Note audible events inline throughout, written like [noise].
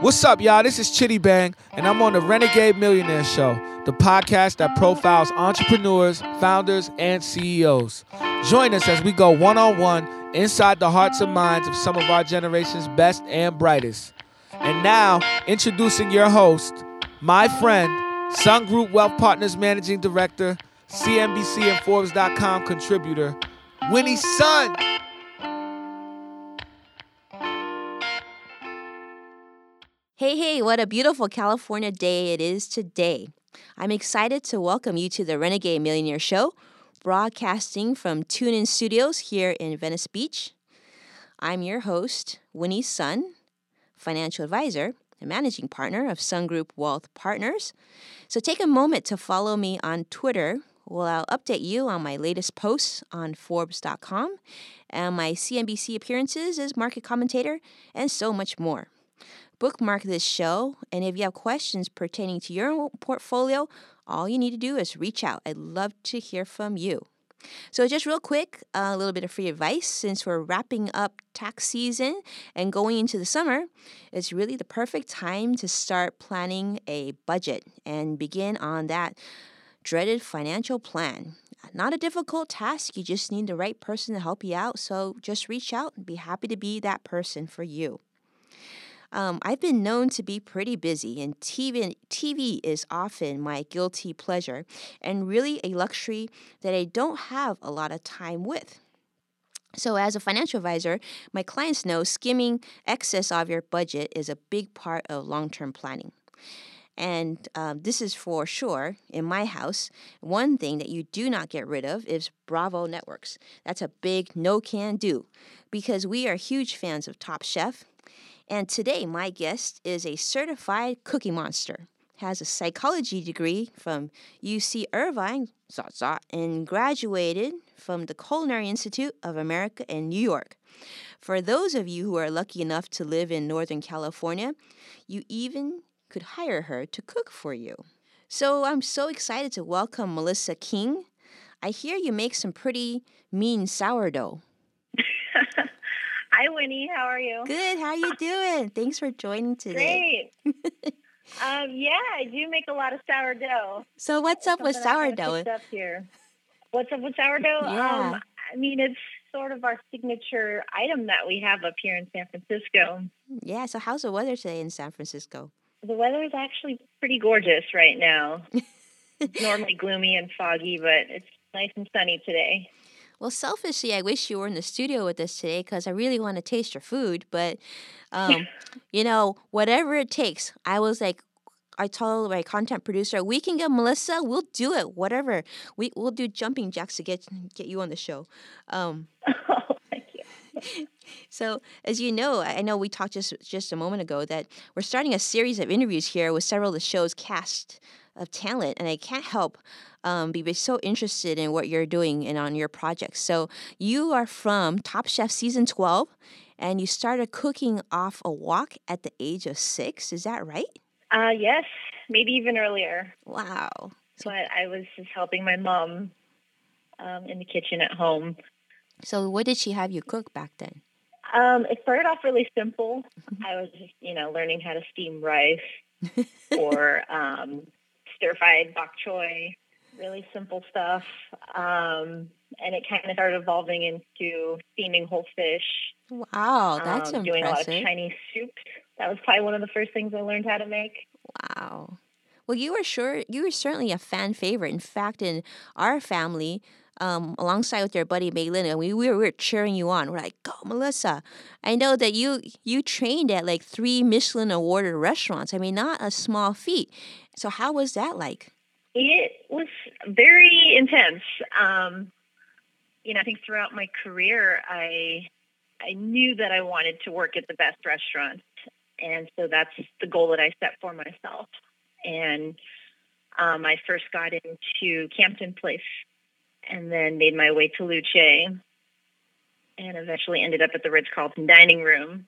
What's up, y'all? This is Chitty Bang, and I'm on the Renegade Millionaire Show, the podcast that profiles entrepreneurs, founders, and CEOs. Join us as we go one on one inside the hearts and minds of some of our generation's best and brightest. And now, introducing your host, my friend, Sun Group Wealth Partners Managing Director, CNBC and Forbes.com contributor, Winnie Sun. Hey, hey, what a beautiful California day it is today. I'm excited to welcome you to the Renegade Millionaire Show, broadcasting from TuneIn Studios here in Venice Beach. I'm your host, Winnie Sun, financial advisor and managing partner of Sun Group Wealth Partners. So take a moment to follow me on Twitter, where I'll update you on my latest posts on Forbes.com and my CNBC appearances as market commentator, and so much more bookmark this show. And if you have questions pertaining to your portfolio, all you need to do is reach out. I'd love to hear from you. So, just real quick, a little bit of free advice since we're wrapping up tax season and going into the summer, it's really the perfect time to start planning a budget and begin on that dreaded financial plan. Not a difficult task, you just need the right person to help you out. So, just reach out and be happy to be that person for you. Um, I've been known to be pretty busy, and TV, TV is often my guilty pleasure and really a luxury that I don't have a lot of time with. So, as a financial advisor, my clients know skimming excess of your budget is a big part of long term planning. And um, this is for sure in my house. One thing that you do not get rid of is Bravo Networks. That's a big no can do because we are huge fans of Top Chef and today, my guest is a certified cookie monster, has a psychology degree from UC Irvine, zot, zot, and graduated from the Culinary Institute of America in New York. For those of you who are lucky enough to live in Northern California, you even could hire her to cook for you. So I'm so excited to welcome Melissa King. I hear you make some pretty mean sourdough. Hi, Winnie. How are you? Good. How are you doing? Thanks for joining today. Great. [laughs] um, yeah, I do make a lot of sourdough. So what's up with sourdough? What's Up here. What's up with sourdough? Yeah. Um, I mean, it's sort of our signature item that we have up here in San Francisco. Yeah. So how's the weather today in San Francisco? The weather is actually pretty gorgeous right now. it's [laughs] normally gloomy and foggy, but it's nice and sunny today. Well, selfishly, I wish you were in the studio with us today because I really want to taste your food. But, [laughs] um, you know, whatever it takes, I was like, I told my content producer, we can get Melissa. We'll do it. Whatever. We we'll do jumping jacks to get get you on the show. Um, [laughs] oh, thank you. [laughs] so, as you know, I know we talked just just a moment ago that we're starting a series of interviews here with several of the show's cast of talent, and I can't help um, be so interested in what you're doing and on your projects. So you are from Top Chef season 12, and you started cooking off a wok at the age of six. Is that right? Uh, yes, maybe even earlier. Wow. So, but I was just helping my mom um, in the kitchen at home. So what did she have you cook back then? Um, it started off really simple. Mm-hmm. I was just, you know, learning how to steam rice or um, stir fried bok choy really simple stuff. Um, and it kind of started evolving into steaming whole fish. Wow, that's um, Doing a lot of Chinese soups. That was probably one of the first things I learned how to make. Wow. Well, you were sure you were certainly a fan favorite. In fact, in our family, um, alongside with your buddy Mei Lin, and we, we, were, we were cheering you on. We're like, "Go, Melissa!" I know that you you trained at like three Michelin awarded restaurants. I mean, not a small feat. So, how was that like? It was very intense. Um, you know, I think throughout my career, I I knew that I wanted to work at the best restaurant, and so that's the goal that I set for myself. And um, I first got into Campton Place, and then made my way to Luce, and eventually ended up at the Ritz Carlton Dining Room.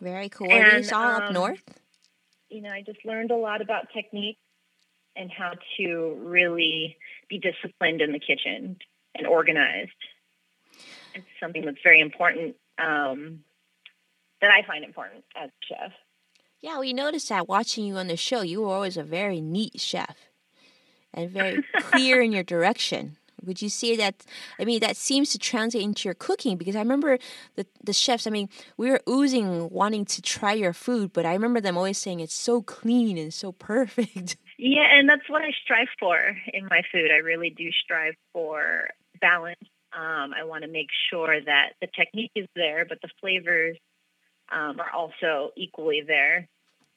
Very cool. And, Are these all um, up north? You know, I just learned a lot about technique and how to really be disciplined in the kitchen and organized. It's something that's very important um, that I find important as a chef. Yeah, we noticed that watching you on the show, you were always a very neat chef and very clear in your direction. Would you say that? I mean, that seems to translate into your cooking because I remember the the chefs. I mean, we were oozing wanting to try your food, but I remember them always saying it's so clean and so perfect. [laughs] Yeah, and that's what I strive for in my food. I really do strive for balance. Um, I want to make sure that the technique is there, but the flavors um, are also equally there.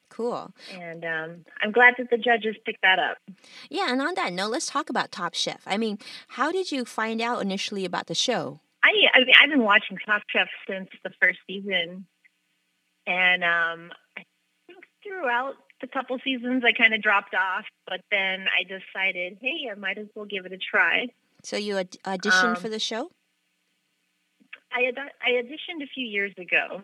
Cool. And um, I'm glad that the judges picked that up. Yeah, and on that note, let's talk about Top Chef. I mean, how did you find out initially about the show? I, I mean, I've been watching Top Chef since the first season, and um, I think throughout the couple seasons, I kind of dropped off. But then I decided, hey, I might as well give it a try. So you aud- auditioned Um, for the show? I ad- I auditioned a few years ago,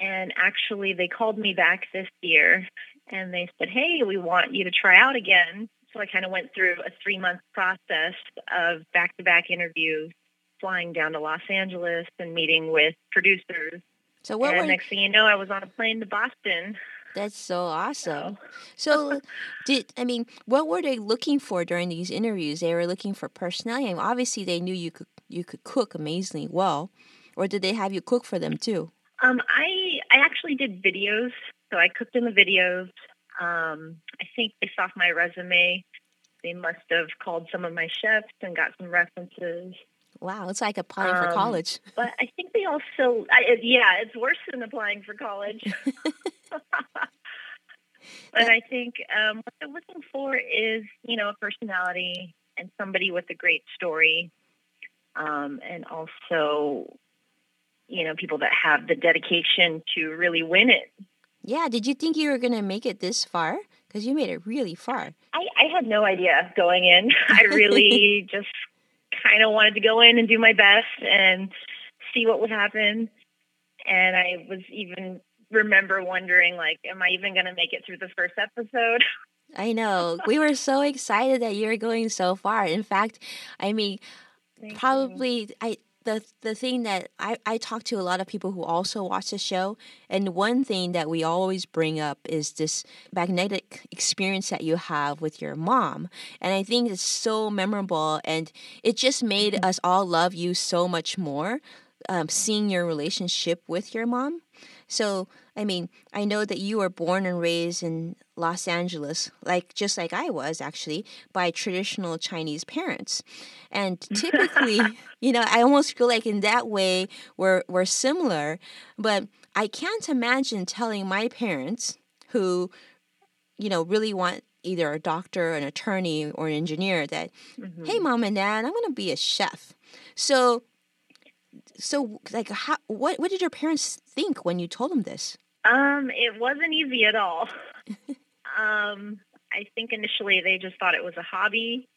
and actually they called me back this year, and they said, "Hey, we want you to try out again." So I kind of went through a three month process of back to back interviews, flying down to Los Angeles and meeting with producers. So what and were next thing you know, I was on a plane to Boston. that's so awesome. So [laughs] did I mean what were they looking for during these interviews? They were looking for personality. I mean, obviously they knew you could you could cook amazingly well. Or did they have you cook for them too? Um, I I actually did videos, so I cooked in the videos. Um, I think based off my resume, they must have called some of my chefs and got some references. Wow, it's like applying for Um, college. [laughs] But I think they also, I, it- yeah, it's worse than applying for college. [laughs] but I think um, what they're looking for is, you know, a personality and somebody with a great story, um, and also, you know, people that have the dedication to really win it. Yeah, did you think you were gonna make it this far? Because you made it really far. I, I had no idea going in. [laughs] I really [laughs] just kind of wanted to go in and do my best and see what would happen. And I was even remember wondering, like, am I even going to make it through the first episode? [laughs] I know. We were so excited that you were going so far. In fact, I mean, Thank you. probably I the the thing that I, I talk to a lot of people who also watch the show and one thing that we always bring up is this magnetic experience that you have with your mom and i think it's so memorable and it just made us all love you so much more um, seeing your relationship with your mom so i mean i know that you were born and raised in los angeles like just like i was actually by traditional chinese parents and [laughs] typically you know i almost feel like in that way we're we're similar but i can't imagine telling my parents who you know really want either a doctor an attorney or an engineer that Mhm. hey mom and dad i'm going to be a chef so so like how what what did your parents think when you told them this Um, it wasn't easy at all. [laughs] um, I think initially they just thought it was a hobby.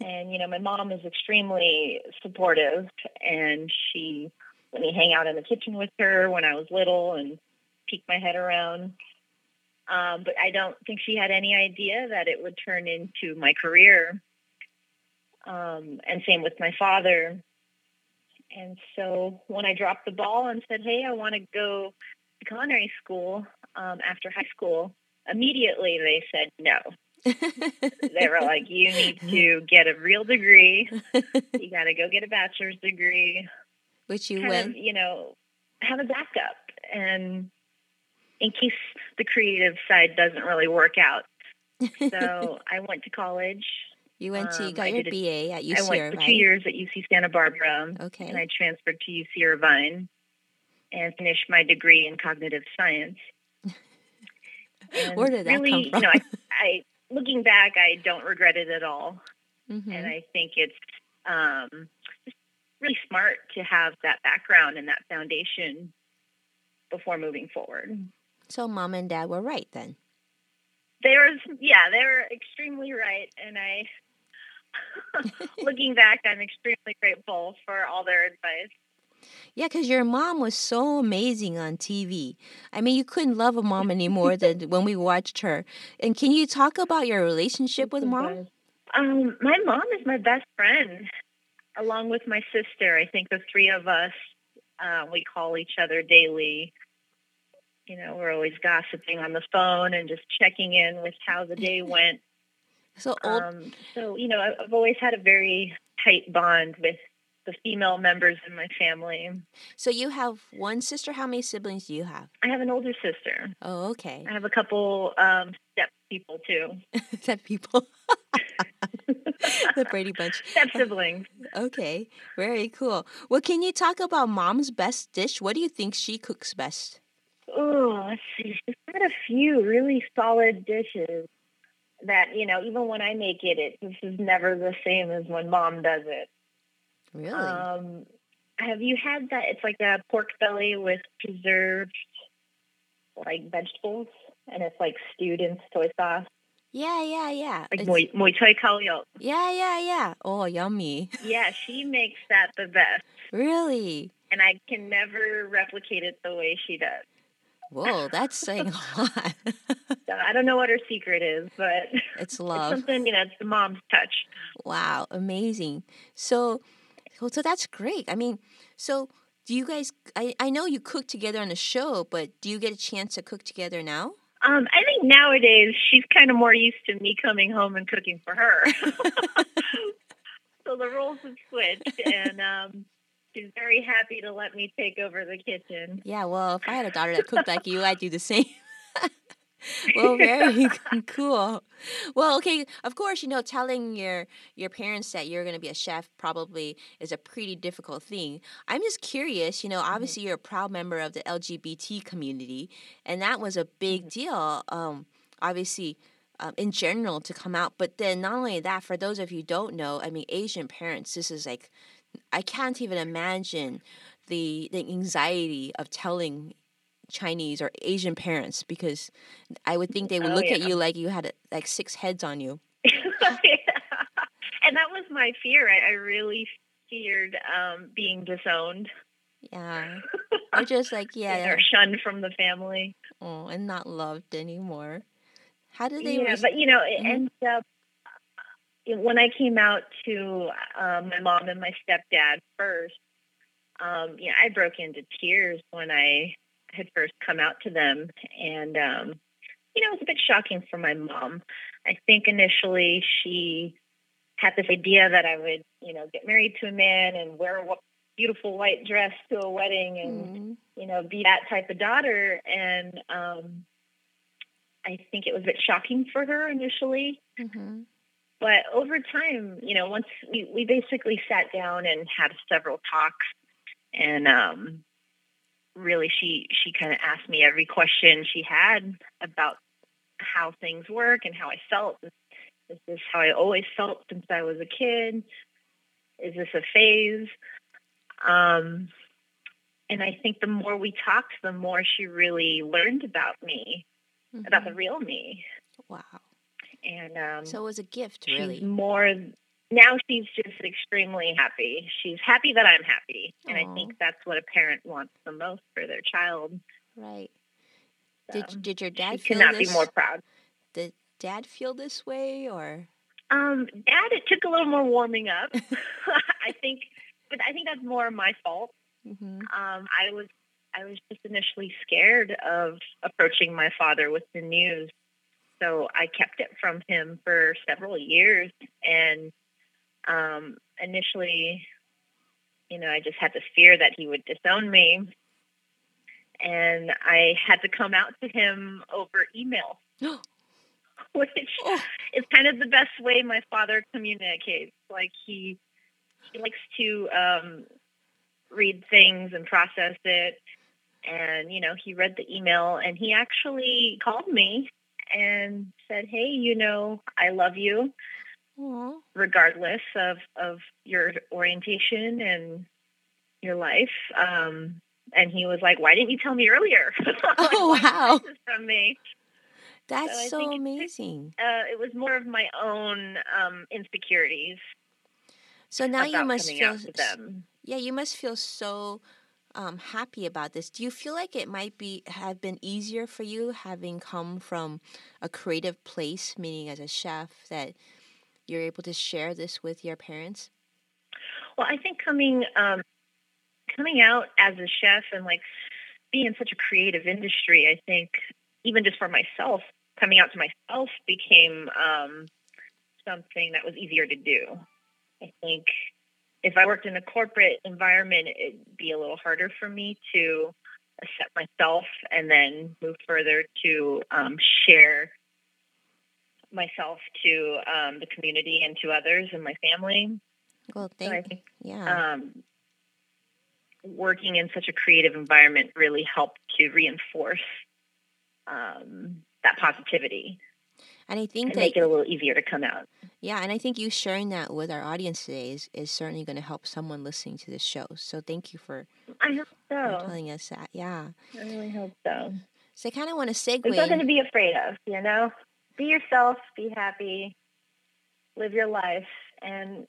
and, you know, my mom is extremely supportive and she let me hang out in the kitchen with her when I was little and peek my head around. Um, but I don't think she had any idea that it would turn into my career. Um, and same with my father. And so when I dropped the ball and said, Hey, I want to go to culinary school um, after high school, immediately they said no. [laughs] They were like, You need to get a real degree. You got to go get a bachelor's degree. which you Kind of, you know, have a backup. And in case the creative side doesn't really work out. [laughs] So I went to college. You went to you um, got I your BA at UC I went for two years at UC Santa Barbara. okay and I transferred to UC Irvine and finished my degree in cognitive science. [laughs] Where did that come from? You know, I, I looking back, I don't regret it at all, Mhm. and I think it's um, really smart to have that background and that foundation before moving forward. so mom and dad were right then They were, yeah, they were extremely right, and I. [laughs] looking back, I'm extremely grateful for all their advice. Yeah, because your mom was so amazing on TV. I mean, you couldn't love a mom anymore than when we watched her. And can you talk about your relationship with mom? Um, my mom is my best friend, along with my sister. I think the three of us, uh, we call each other daily. you know, we're always gossiping on the phone and just checking in with how the day [laughs] went. So old. Um, so you know, I've always had a very tight bond with the female members in my family. so you have one sister. How many siblings do you have? I have an older sister. Oh, okay. I have a couple um, step people too. [laughs] Step people. [laughs] the Brady Bunch. [laughs] Step siblings. Okay, very cool. Well, can you talk about mom's best dish? What do you think she cooks best? Oh, let's see. She's got a few really solid dishes that, you know, even when I make it, it this is never the same as when mom does it. Really? Um, have you had that? It's like a pork belly with preserved like vegetables, and it's like stewed in soy sauce, yeah, yeah, yeah. like moi moi choi kalyo. yeah, yeah, yeah. Oh, yummy. [laughs] Yeah, she makes that the best, Really? and I can never replicate it the way she does. Whoa, that's saying a lot. [laughs] I don't know what her secret is, but it's [laughs] it's love. something you know. It's the mom's touch. Wow, amazing. So, so, so that's great. I mean, so do you guys? I, I know you cook together on the show, but do you get a chance to cook together now? Um, I think nowadays she's kind of more used to me coming home and cooking for her. [laughs] so the roles have switched, and um, she's very happy to let me take over the kitchen. Yeah. Well, if I had a daughter that cooked like you, I'd do the same. [laughs] well, [laughs] very [laughs] cool. Well, okay. Of course, you know, telling your your parents that you're going to be a chef probably is a pretty difficult thing. I'm just curious. You know, obviously you're a proud member of the LGBT community, and that was a big deal. Um, obviously. Um, in general, to come out, but then not only that, for those of you who don't know, I mean, Asian parents, this is like, I can't even imagine the the anxiety of telling Chinese or Asian parents because I would think they would Oh, look at you like you had like six heads on you. [laughs] and that was my fear. I, I really feared um, being disowned Yeah, or [laughs] just like yeah, or shunned from the family. oh, and not loved anymore. How did they? yeah, res- but you know, it Mhm. ends up when I came out to um, my mom and my stepdad first. Um, you know, I broke into tears when I had first come out to them, and um, you know, it was a bit shocking for my mom. I think initially she had this idea that I would, you know, get married to a man and wear a beautiful white dress to a wedding and Mm, you know, be that type of daughter. And um, I think it was a bit shocking for her initially. mhm. But over time, you know, once we, we basically sat down and had several talks, and um, really, she she kind of asked me every question she had about how things work and how I felt. Is this how I always felt since I was a kid? Is this a phase? Um, and I think the more we talked, the more she really learned about me, about the Mhm. real me. wow. And um, So it was a gift, really. more now she's just extremely happy she's happy that i'm happy and i think that's what a parent wants the most for their child Right. so Did did your dad could feel not this? be more proud Did dad feel this way or? um dad it took a little more warming up [laughs] [laughs] i think but i think that's more my fault hmm um i was i was just initially scared of approaching my father with the news so i kept it from him for several years. And um initially you know i just had this fear that he would disown me. And i had to come out to him over email [gasps] which Oh. is kind of the best way my father communicates. Like he he likes to um read things and process it. And you know he read the email and he actually called me and said hey you know i love you Aw. regardless of of your orientation and your life um and he was like why didn't you tell me earlier [laughs] Like, Oh, wow. [laughs] from me That's I so think it- amazing. uh it was more of my own um insecurities So now you must feel out to s- them Yeah, you must feel so um, happy about this. Do you feel like it might be have been easier for you having come from a creative place, meaning as a chef, that you're able to share this with your parents? Well, I think coming um, coming out as a chef and like being in such a creative industry, I think even just for myself, coming out to myself became um, something that was easier to do. I think if I worked in a corporate environment, it'd be a little harder for me to set myself and then move further to um, share myself to um, the community and to others and my family. Well, thank so I think, yeah. Um, working in such a creative environment really helped to reinforce um, that positivity and I think and that make it a little easier to come out. yeah, and I think you sharing that with our audience today is, is certainly going to help someone listening to this show. So thank you for, I hope for so. telling us that. Yeah. I really hope so. Mm. So I kind of want to segue. There's nothing to be afraid of, you know? Be yourself, be happy, live your life, and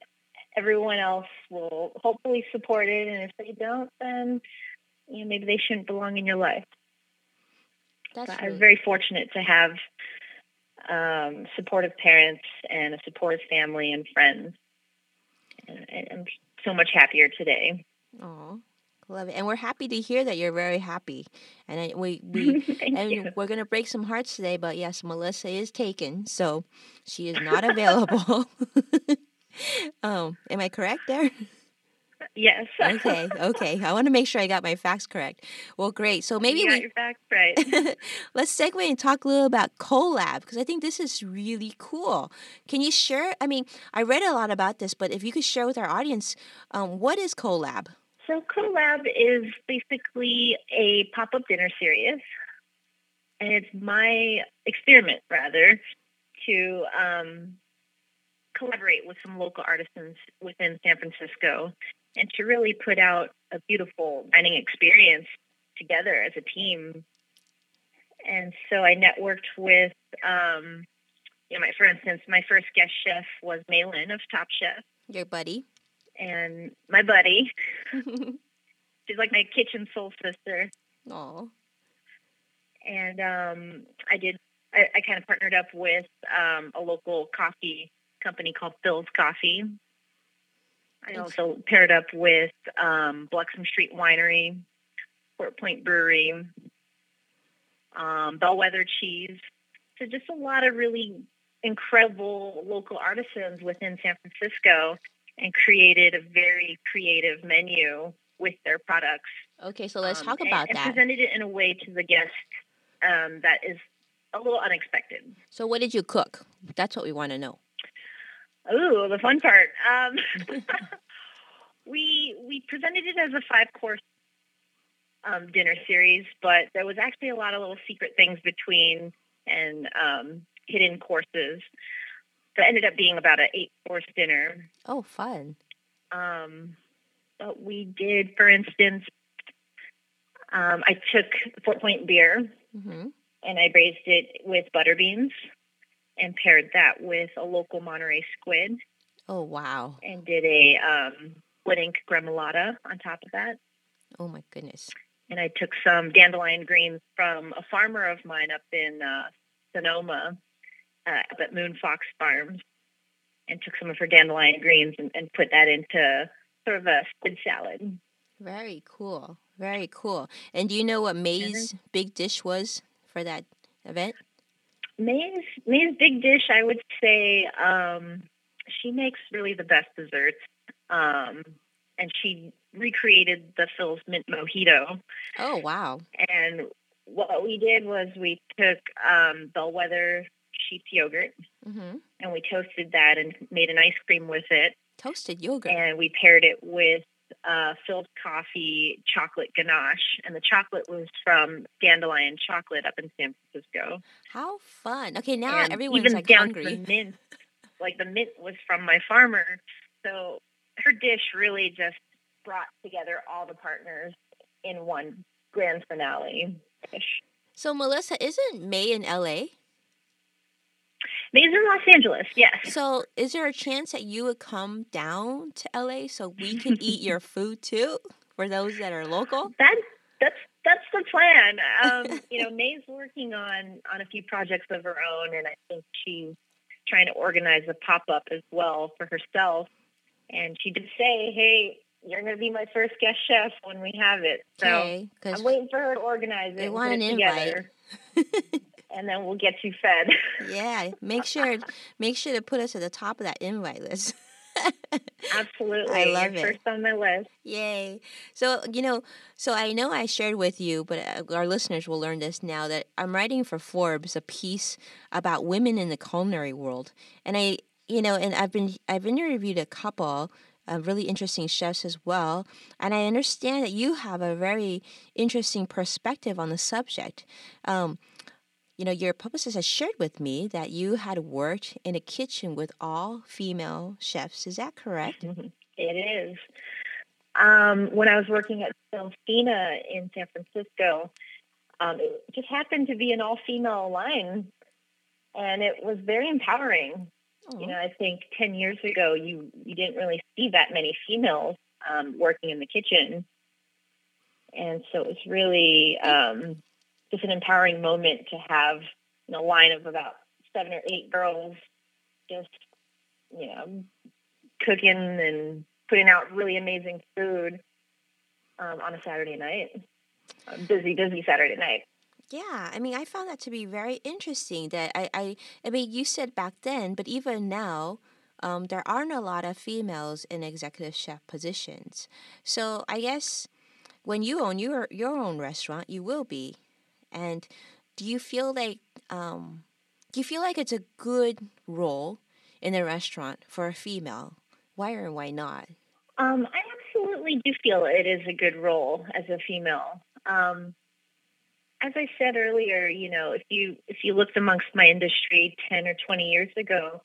everyone else will hopefully support it. And if they don't, then you know, maybe they shouldn't belong in your life. That's But I'm very fortunate to have um, supportive parents and a supportive family and friends. And I- I'm so much happier today. Aw, love it. And we're happy to hear that you're very happy. And I, we, we [laughs] and you. we're gonna break some hearts today. But yes, Melissa is taken, so she is not available. [laughs] um, am I correct there? [laughs] Yes. [laughs] Okay, okay. I want to make sure I got my facts correct. Well, great. So maybe you got we your facts right. [laughs] let's segue and talk a little about collab because I think this is really cool. Can you share? I mean, I read a lot about this, but if you could share with our audience, um, what is collab? So collab is basically a pop-up dinner series, and it's my experiment rather to um, collaborate with some local artisans within San Francisco, and to really put out a beautiful dining experience together as a team. And so I networked with, um, you know, my for instance, my first guest chef was Mei Lin of Top Chef, Your buddy. and my buddy. [laughs] She's like my kitchen soul sister. Oh, And um, I did, I, I kind of partnered up with um, a local coffee company called Philz Coffee. I also paired up with um, Bluxome Street Winery, Fort Point Brewery, um, Bellwether Cheese. So just a lot of really incredible local artisans within San Francisco and created a very creative menu with their products. okay. So let's um, talk about and that. And presented it in a way to the guest um, that is a little unexpected. So, what did you cook? That's what we want to know. Ooh, the fun part. Um, [laughs] we we presented it as a five course um, dinner series, but there was actually a lot of little secret things between and um, hidden courses. That ended up being about an eight course dinner. Oh, fun. Um, but we did, for instance, um, I took Fort Point beer hmm and I braised it with butter beans and paired that with a local Monterey squid Oh, wow. and did a um, wood ink gremolata on top of that. Oh, my goodness. And I took some dandelion greens from a farmer of mine up in uh, Sonoma, uh, up at Moon Fox Farms, and took some of her dandelion greens and, and put that into sort of a squid salad. Very cool. Very cool. And do you know what Mei's big dish was for that event? Mei's Mei's big dish, I would say, um, she makes really the best desserts. Um, and she recreated the Philz mint mojito. Oh, wow. And what we did was we took um, Bellwether sheep's yogurt hmm and we toasted that and made an ice cream with it. Toasted yogurt. And we paired it with uh, Philz coffee chocolate ganache. And the chocolate was from Dandelion Chocolate up in San Francisco. How fun. Okay, now and everyone's even like down hungry. to the [laughs] mint. Like the mint was from my farmer. So her dish really just brought together all the partners in one grand finale dish. So, Melissa, isn't Mei in LA? Mei's in Los Angeles, yes. So, is there a chance that you would come down to LA so we can eat your [laughs] food too for those that are local? That that's that's the plan. Um, [laughs] you know, Mei's working on on a few projects of her own, and I think she's trying to organize a pop up as well for herself. And she did say, "Hey, you're going to be my first guest chef when we have it. So Okay, I'm waiting for her to organize it. they want an invite. [laughs] and then we'll get you fed. [laughs] yeah, make sure make sure to put us at the top of that invite list. [laughs] Absolutely. I love You're it. First on my list. Yay. So, you know, so I know I shared with you, but uh, our listeners will learn this now that I'm writing for Forbes a piece about women in the culinary world. And I, you know, and I've been I've interviewed a couple uh, really interesting chefs as well, and I understand that you have a very interesting perspective on the subject. Um, you know, your publicist has shared with me that you had worked in a kitchen with all female chefs. Is that correct? [laughs] It is. Um, when I was working at Delfina in San Francisco, um, it just happened to be an all-female line, and it was very empowering. You know, I think ten years ago, you you didn't really see that many females um, working in the kitchen, and so it was really um, just an empowering moment to have you know, a line of about seven or eight girls just you know cooking and putting out really amazing food um, on a Saturday night, a busy, busy Saturday night. Yeah, I mean, I found that to be very interesting. That I, I, I mean, you said back then, but even now, um, there aren't a lot of females in executive chef positions. So I guess when you own your your own restaurant, you will be. And do you feel like um, do you feel like it's a good role in a restaurant for a female? Why or why not? Um, I absolutely do feel it is a good role as a female. Um, as I said earlier, you know, if you if you looked amongst my industry ten or twenty years ago,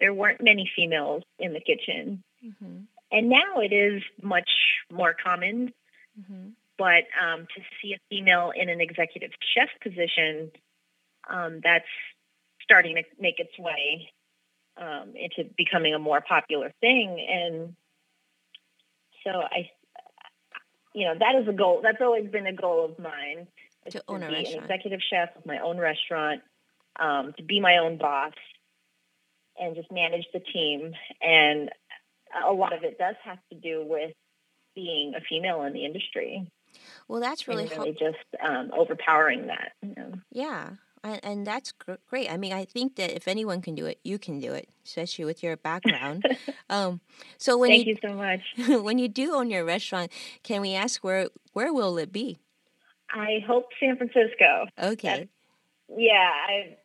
there weren't many females in the kitchen, Mm-hmm. and now it is much more common. Mm-hmm. But um, to see a female in an executive chef position, um, that's starting to make its way um, into becoming a more popular thing, and so I, you know, that is a goal. That's always been a goal of mine is To own a be an executive chef of my own restaurant, um, to be my own boss, and just manage the team. And a lot of it does have to do with being a female in the industry Well, that's really really just um, overpowering that. You know? Yeah, and, and that's gr- great. I mean, I think that if anyone can do it, you can do it, especially with your background. [laughs] um, so when Thank you, you so much. [laughs] when you do own your restaurant, can we ask where where will it be? I hope San Francisco. Okay. Yeah, I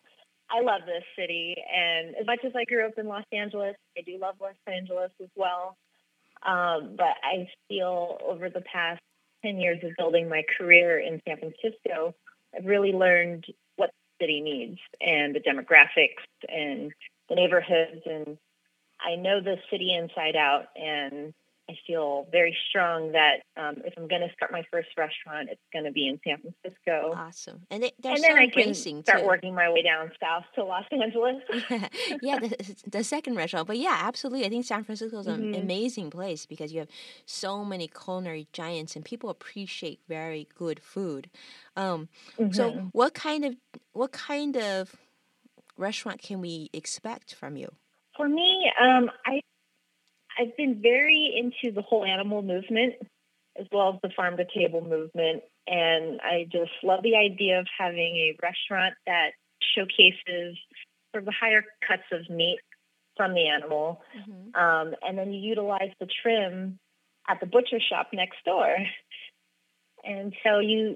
I love this city, and as much as I grew up in Los Angeles, I do love Los Angeles as well. Um, but I feel over the past ten years of building my career in San Francisco, I've really learned what the city needs and the demographics and the neighborhoods, and I know the city inside out, and I feel very strong that um, if I'm going to start my first restaurant, it's going to be in San Francisco. Awesome. And they're and then I can start too. working my way down south to Los Angeles. [laughs] yeah, yeah, the, the second restaurant. But yeah, absolutely. I think San Francisco is an Mhm. amazing place because you have so many culinary giants and people appreciate very good food. Um, So, Mhm. what kind of what kind of restaurant can we expect from you? for me, um, I I've been very into the whole animal movement as well as the farm to table movement, and I just love the idea of having a restaurant that showcases sort of the higher cuts of meat from the animal, um, and then you utilize the trim at the butcher shop next door. And so you,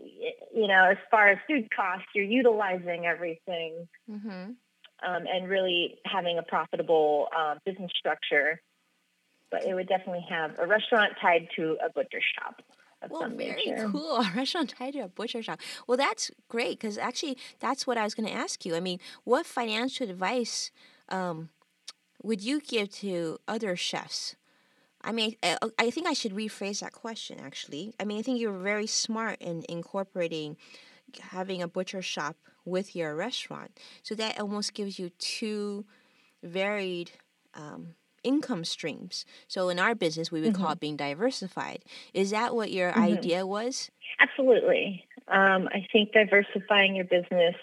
you know, as far as food costs, you're utilizing everything Mm-hmm. um, and really having a profitable uh, business structure. But it would definitely have a restaurant tied to a butcher shop of Well, very nature. cool. [laughs] A restaurant tied to a butcher shop. Well, that's great because actually, that's what I was going to ask you. I mean, what financial advice um, would you give to other chefs? I mean, I, I think I should rephrase that question. Actually, I mean, I think you're very smart in incorporating having a butcher shop with your restaurant, so that almost gives you two varied um, income streams. So in our business, we would call it being diversified. Is that what your Mhm. idea was? Absolutely. Um, I think diversifying your business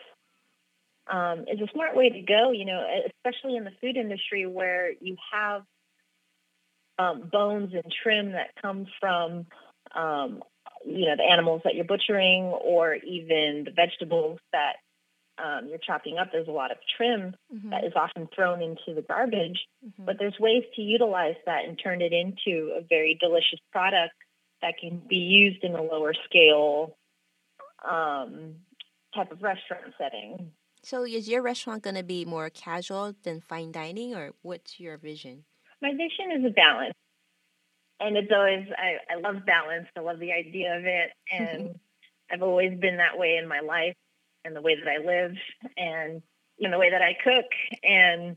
um, is a smart way to go, you know, especially in the food industry where you have um, bones and trim that come from, um, you know, the animals that you're butchering, or even the vegetables that um, you're chopping up. There's a lot of trim Mm-hmm. that is often thrown into the garbage, Mhm. but there's ways to utilize that and turn it into a very delicious product that can be used in a lower scale um, type of restaurant setting. So is your restaurant going to be more casual than fine dining, or what's your vision? My vision is a balance. And it's always, I, I love balance. I love the idea of it. [laughs] And I've always been that way in my life and the way that I live and in the way that I cook. And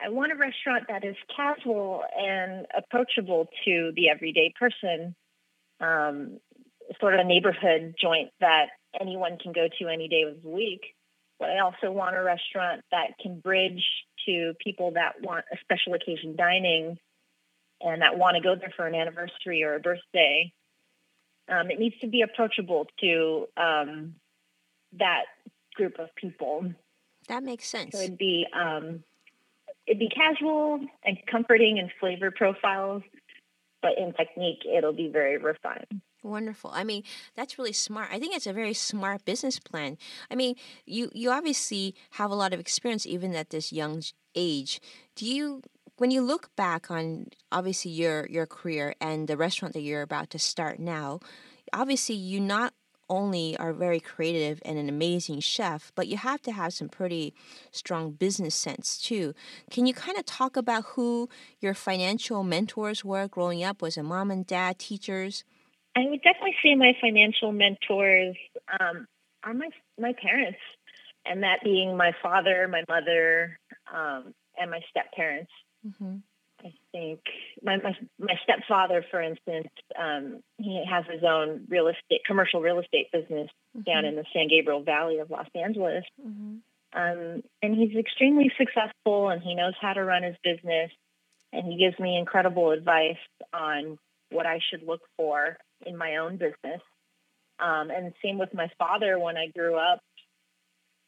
I want a restaurant that is casual and approachable to the everyday person, um, sort of a neighborhood joint that anyone can go to any day of the week. But I also want a restaurant that can bridge to people that want a special occasion dining and that want to go there for an anniversary or a birthday. Um, it needs to be approachable to um, that group of people. That makes sense. So it'd be um, it'd be casual and comforting and flavor profiles, but in technique, it'll be very refined. Wonderful. I mean, that's really smart. I think it's a very smart business plan. I mean, you you obviously have a lot of experience even at this young age. Do you when you look back on obviously your your career and the restaurant that you're about to start now, obviously you not only are very creative and an amazing chef, but you have to have some pretty strong business sense too. Can you kind of talk about who your financial mentors were growing up? Was it mom and dad, teachers? I would definitely say my financial mentors um, are my my parents, and that being my father, my mother, um, and my step parents. Mm-hmm. I think my my, my stepfather, for instance, um, he has his own real estate, commercial real estate business down in the San Gabriel Valley of Los Angeles, Mm-hmm. um, and he's extremely successful, and he knows how to run his business, and he gives me incredible advice on what I should look for in my own business. Um, and same with my father when I grew up.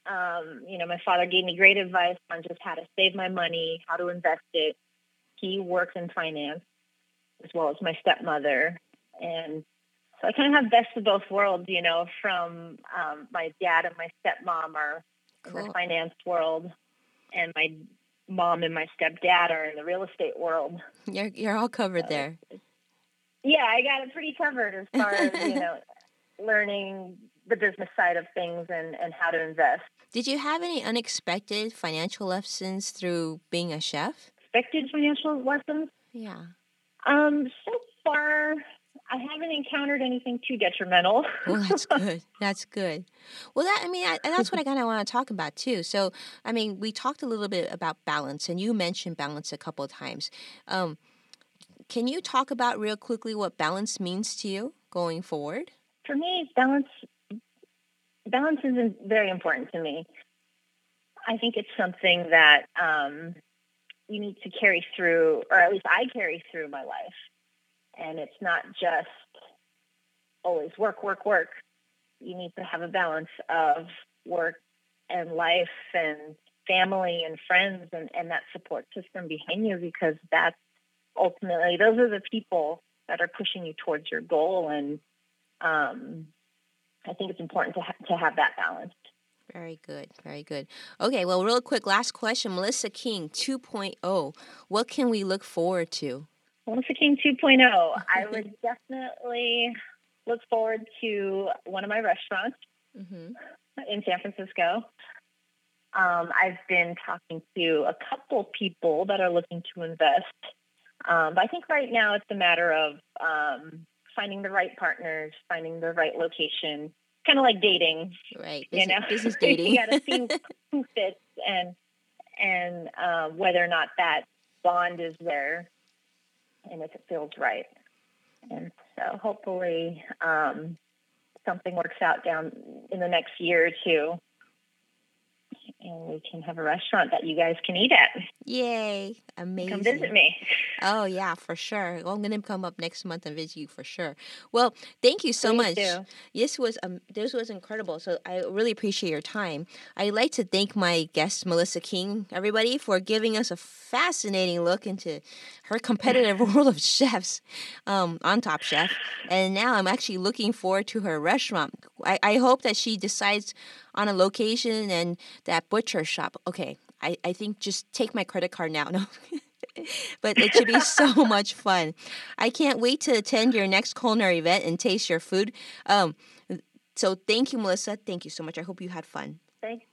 Um, you know, my father gave me great advice on just how to save my money, how to invest it. He works in finance as well as my stepmother. And so I kind of have best of both worlds, you know, from um, my dad and my stepmom are in the finance world, and my mom and my stepdad are in the real estate world. You're you're all covered So there. Yeah, I got it pretty covered as far as, you know, [laughs] learning the business side of things and, and how to invest. Did you have any unexpected financial lessons through being a chef? Expected financial lessons? Yeah. Um, so far, I haven't encountered anything too detrimental. [laughs] Well, that's [laughs] good. That's good. Well, that I mean, I, that's what I kind of want to talk about too. So, I mean, we talked a little bit about balance, and you mentioned balance a couple of times. Um, can you talk about real quickly what balance means to you going forward? For me, balance balance is very important to me. I think it's something that um, you need to carry through, or at least I carry through my life. And it's not just always work, work, work. You need to have a balance of work and life and family and friends and, and that support system behind you because that's ultimately, those are the people that are pushing you towards your goal. And um, I think it's important to, ha- to have that balance. Very good. Very good. Okay, well, real quick, last question. Melissa King 2.0. What can we look forward to? Melissa King 2.0, [laughs] I would definitely look forward to one of my restaurants Mm-hmm. in San Francisco. Um, I've been talking to a couple people that are looking to invest. Um, but I think right now it's a matter of um, finding the right partners, finding the right location, kind of like dating. Right. You Business, know, business [laughs] dating. you got to see who [laughs] fits and and uh, whether or not that bond is there, and if it feels right. And so hopefully um, something works out down in the next year or two. And we can have a restaurant that you guys can eat at. Yay! Amazing. Come visit me. Oh yeah, for sure. Well, I'm gonna come up next month and visit you for sure. Well, thank you so Please much. do. This was um, this was incredible. So I really appreciate your time. I'd like to thank my guest Melissa King, everybody, for giving us a fascinating look into her competitive [laughs] world of chefs um, on Top Chef. And now I'm actually looking forward to her restaurant. I, I hope that she decides on a location and that butcher shop. Okay, I, I think just take my credit card now. [laughs] No. but it should be so much fun. I can't wait to attend your next culinary event and taste your food. Um, so thank you, Melissa. Thank you so much. I hope you had fun. Thank,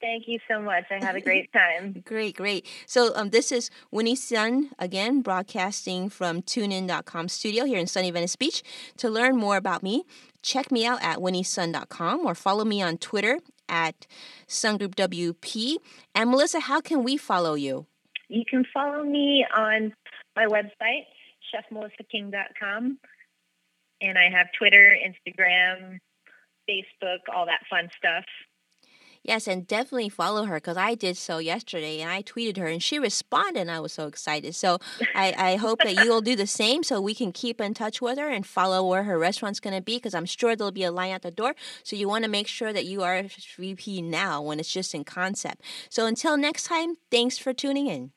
thank you so much. I had a [laughs] great time. Great, great. So um, this is Winnie Sun again, broadcasting from TuneIn.com studio here in sunny Venice Beach. To learn more about me, check me out at winniesun.com or follow me on Twitter at SunGroupWP. And Melissa, how can we follow you? You can follow me on my website, chefmelissaking.com. And I have Twitter, Instagram, Facebook, all that fun stuff. Yes, and definitely follow her because I did so yesterday and I tweeted her and she responded and I was so excited. So I, I hope that you'll do the same so we can keep in touch with her and follow where her restaurant's going to be because I'm sure there'll be a line at the door. So you want to make sure that you are RSVP now when it's just in concept. So until next time, thanks for tuning in.